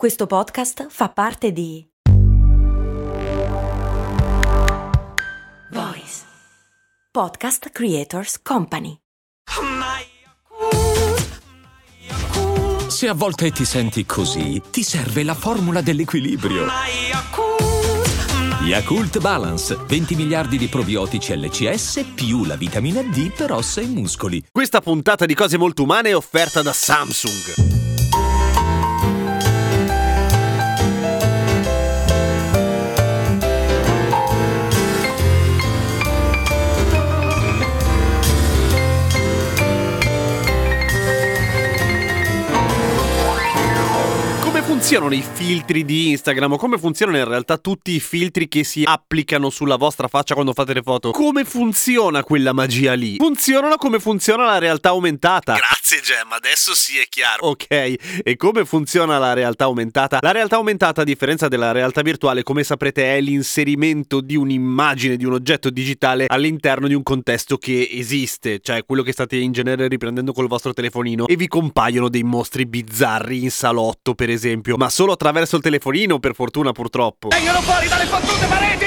Questo podcast fa parte di Voice Podcast Creators Company. Se a volte ti senti così, ti serve la formula dell'equilibrio. Yakult Balance, 20 miliardi di probiotici LCS più la vitamina D per ossa e muscoli. Questa puntata di cose molto umane è offerta da Samsung. Funzionano i filtri di Instagram? Come funzionano in realtà tutti i filtri che si applicano sulla vostra faccia quando fate le foto? Come funziona quella magia lì? Funzionano come funziona la realtà aumentata. Grazie Gemma, adesso sì è chiaro. Ok, e come funziona la realtà aumentata? La realtà aumentata, a differenza della realtà virtuale, come saprete, è l'inserimento di un'immagine, di un oggetto digitale all'interno di un contesto che esiste, cioè quello che state in genere riprendendo col vostro telefonino e vi compaiono dei mostri bizzarri in salotto, per esempio ma solo attraverso il telefonino, per fortuna purtroppo. Vengono fuori dalle fottute pareti!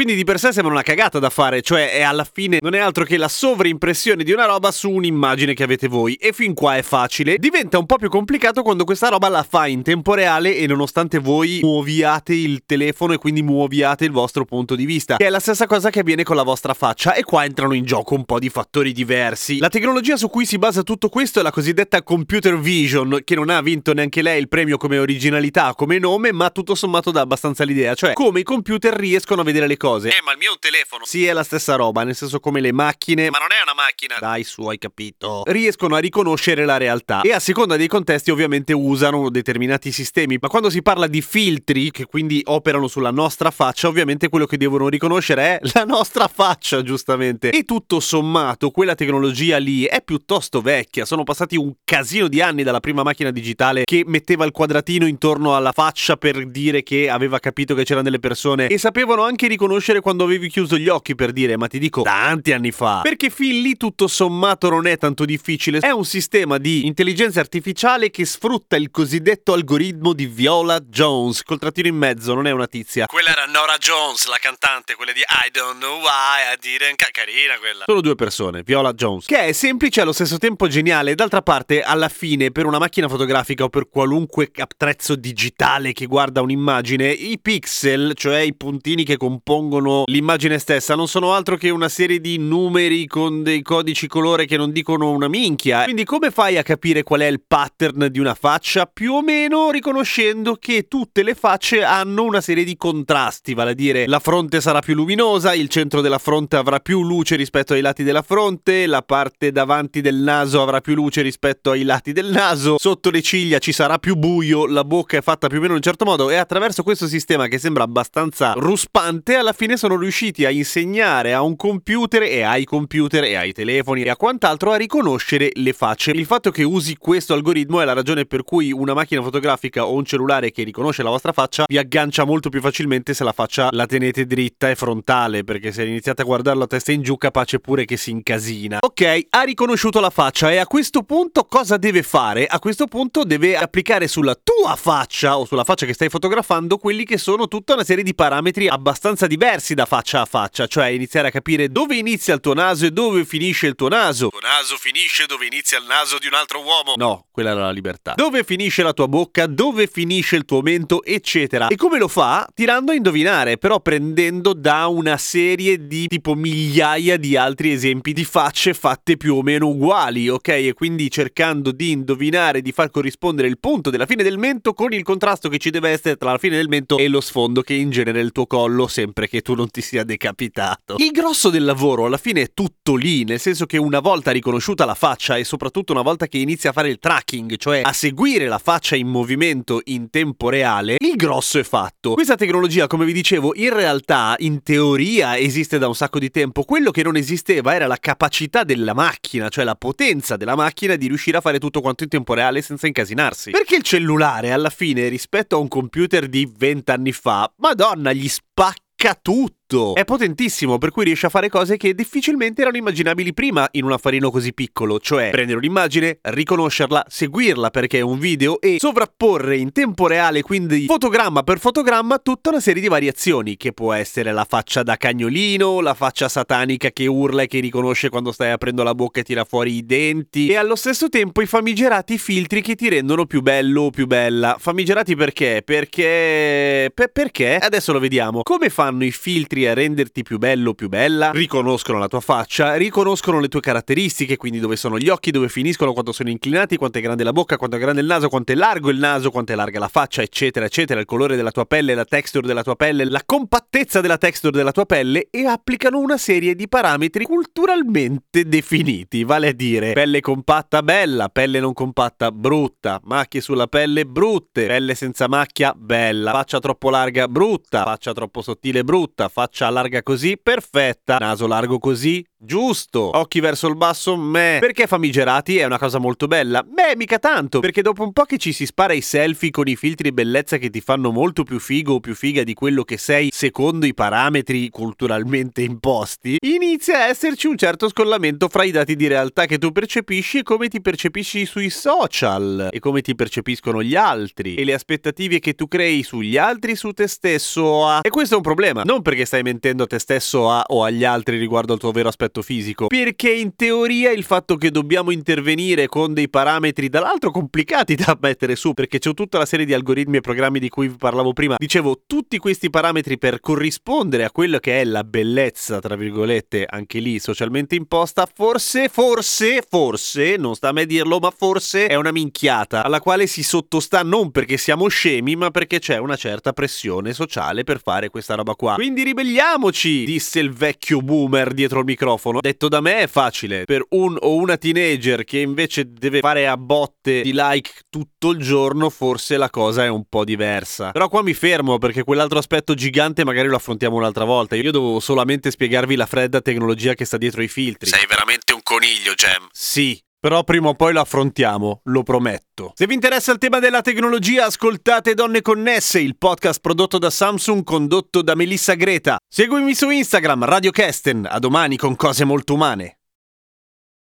Quindi di per sé sembra una cagata da fare, cioè è alla fine non è altro che la sovraimpressione di una roba su un'immagine che avete voi. E fin qua è facile. Diventa un po' più complicato quando questa roba la fa in tempo reale e nonostante voi muoviate il telefono e quindi muoviate il vostro punto di vista. Che è la stessa cosa che avviene con la vostra faccia e qua entrano in gioco un po' di fattori diversi. La tecnologia su cui si basa tutto questo è la cosiddetta computer vision, che non ha vinto neanche lei il premio come originalità come nome, ma tutto sommato dà abbastanza l'idea, cioè come i computer riescono a vedere le cose. Eh, ma il mio è un telefono. Sì, è la stessa roba, nel senso come le macchine. Ma non è una macchina. Dai, su, hai capito. Riescono a riconoscere la realtà. E a seconda dei contesti ovviamente usano determinati sistemi, ma quando si parla di filtri che quindi operano sulla nostra faccia, ovviamente quello che devono riconoscere è la nostra faccia, giustamente. E tutto sommato, quella tecnologia lì è piuttosto vecchia, sono passati un casino di anni dalla prima macchina digitale che metteva il quadratino in intorno alla faccia per dire che aveva capito che c'erano delle persone. E sapevano anche riconoscere quando avevi chiuso gli occhi per dire ma ti dico tanti anni fa. Perché fin lì tutto sommato non è tanto difficile. È un sistema di intelligenza artificiale che sfrutta il cosiddetto algoritmo di Viola Jones col trattino in mezzo non è una tizia quella era Nora Jones la cantante quella di I don't know why a dire carina quella solo due persone Viola Jones che è semplice e allo stesso tempo geniale d'altra parte alla fine per una macchina fotografica o per qualunque attrezzo digitale che guarda un'immagine, i pixel, cioè i puntini che compongono l'immagine stessa, non sono altro che una serie di numeri con dei codici colore che non dicono una minchia. Quindi come fai a capire qual è il pattern di una faccia? Più o meno riconoscendo che tutte le facce hanno una serie di contrasti, vale a dire la fronte sarà più luminosa, il centro della fronte avrà più luce rispetto ai lati della fronte, la parte davanti del naso avrà più luce rispetto ai lati del naso, sotto le ciglia ci sarà più buio, la bocca è fatta più o meno in un certo modo e attraverso questo sistema che sembra abbastanza ruspante alla fine sono riusciti a insegnare a un computer e ai computer e ai telefoni e a quant'altro a riconoscere le facce. Il fatto che usi questo algoritmo è la ragione per cui una macchina fotografica o un cellulare che riconosce la vostra faccia vi aggancia molto più facilmente se la faccia la tenete dritta e frontale perché se iniziate a guardarlo a testa in giù capace pure che si incasina. Ok, ha riconosciuto la faccia e a questo punto cosa deve fare? A questo punto deve applicare sulla tua faccia o sulla faccia che stai fotografando quelli che sono tutta una serie di parametri abbastanza diversi da faccia a faccia, cioè iniziare a capire dove inizia il tuo naso e dove finisce il tuo naso. Il tuo naso finisce dove inizia il naso di un altro uomo. No, quella era la libertà. Dove finisce la tua bocca, dove finisce il tuo mento, eccetera. E come lo fa? Tirando a indovinare, però prendendo da una serie di tipo migliaia di altri esempi di facce fatte più o meno uguali, ok? E quindi cercando di indovinare, di far corrispondere il punto della fine del mento con il contrasto che ci deve essere tra la fine del mento e lo sfondo che in genere è il tuo collo, sempre che tu non ti sia decapitato. Il grosso del lavoro alla fine è tutto lì, nel senso che una volta riconosciuta la faccia e soprattutto una volta che inizia a fare il tracking, cioè a seguire la faccia in movimento in tempo reale, il grosso è fatto. Questa tecnologia, come vi dicevo, in realtà, in teoria, esiste da un sacco di tempo. Quello che non esisteva era la capacità della macchina, cioè la potenza della macchina di riuscire a fare tutto quanto in tempo reale senza incasinarsi. Perché il cellulare alla fine rispetto a un computer di vent'anni fa, madonna, gli spacca tutto tutto è potentissimo, per cui riesce a fare cose che difficilmente erano immaginabili prima in un affarino così piccolo, cioè prendere un'immagine, riconoscerla, seguirla perché è un video e sovrapporre in tempo reale, quindi fotogramma per fotogramma, tutta una serie di variazioni, che può essere la faccia da cagnolino, la faccia satanica che urla e che riconosce quando stai aprendo la bocca e tira fuori i denti, e allo stesso tempo i famigerati filtri che ti rendono più bello o più bella. Famigerati perché? Perché... Per- perché? Adesso lo vediamo. Come fanno i filtri a renderti più bello o più bella? Riconoscono la tua faccia, riconoscono le tue caratteristiche, quindi dove sono gli occhi, dove finiscono, quanto sono inclinati, quanto è grande la bocca, quanto è grande il naso, quanto è largo il naso, quanto è larga la faccia, eccetera, eccetera, il colore della tua pelle, la texture della tua pelle, la compattezza della texture della tua pelle e applicano una serie di parametri culturalmente definiti, vale a dire pelle compatta bella, pelle non compatta brutta, macchie sulla pelle brutte, pelle senza macchia bella, faccia troppo larga brutta, faccia troppo sottile brutta, faccia larga così perfetta, naso largo così Giusto, occhi verso il basso, me. Perché famigerati è una cosa molto bella? Beh, mica tanto, perché dopo un po' che ci si spara i selfie con i filtri bellezza che ti fanno molto più figo o più figa di quello che sei secondo i parametri culturalmente imposti, inizia a esserci un certo scollamento fra i dati di realtà che tu percepisci e come ti percepisci sui social e come ti percepiscono gli altri e le aspettative che tu crei sugli altri su te stesso a... E questo è un problema, non perché stai mentendo a te stesso a o agli altri riguardo al tuo vero aspetto aspetto fisico, perché in teoria il fatto che dobbiamo intervenire con dei parametri dall'altro complicati da mettere su, perché c'è tutta la serie di algoritmi e programmi di cui vi parlavo prima, dicevo tutti questi parametri per corrispondere a quello che è la bellezza, tra virgolette, anche lì socialmente imposta, forse, forse, forse, non sta a me dirlo, ma forse è una minchiata alla quale si sottostà non perché siamo scemi, ma perché c'è una certa pressione sociale per fare questa roba qua. Quindi ribelliamoci, disse il vecchio boomer dietro il microfono microfono. Detto da me è facile. Per un o una teenager che invece deve fare a botte di like tutto il giorno, forse la cosa è un po' diversa. Però qua mi fermo perché quell'altro aspetto gigante magari lo affrontiamo un'altra volta. Io dovevo solamente spiegarvi la fredda tecnologia che sta dietro i filtri. Sei veramente un coniglio, Gem. Sì, però prima o poi lo affrontiamo, lo prometto. Se vi interessa il tema della tecnologia, ascoltate Donne Connesse, il podcast prodotto da Samsung condotto da Melissa Greta. Seguimi su Instagram, Radio Kesten. A domani con cose molto umane.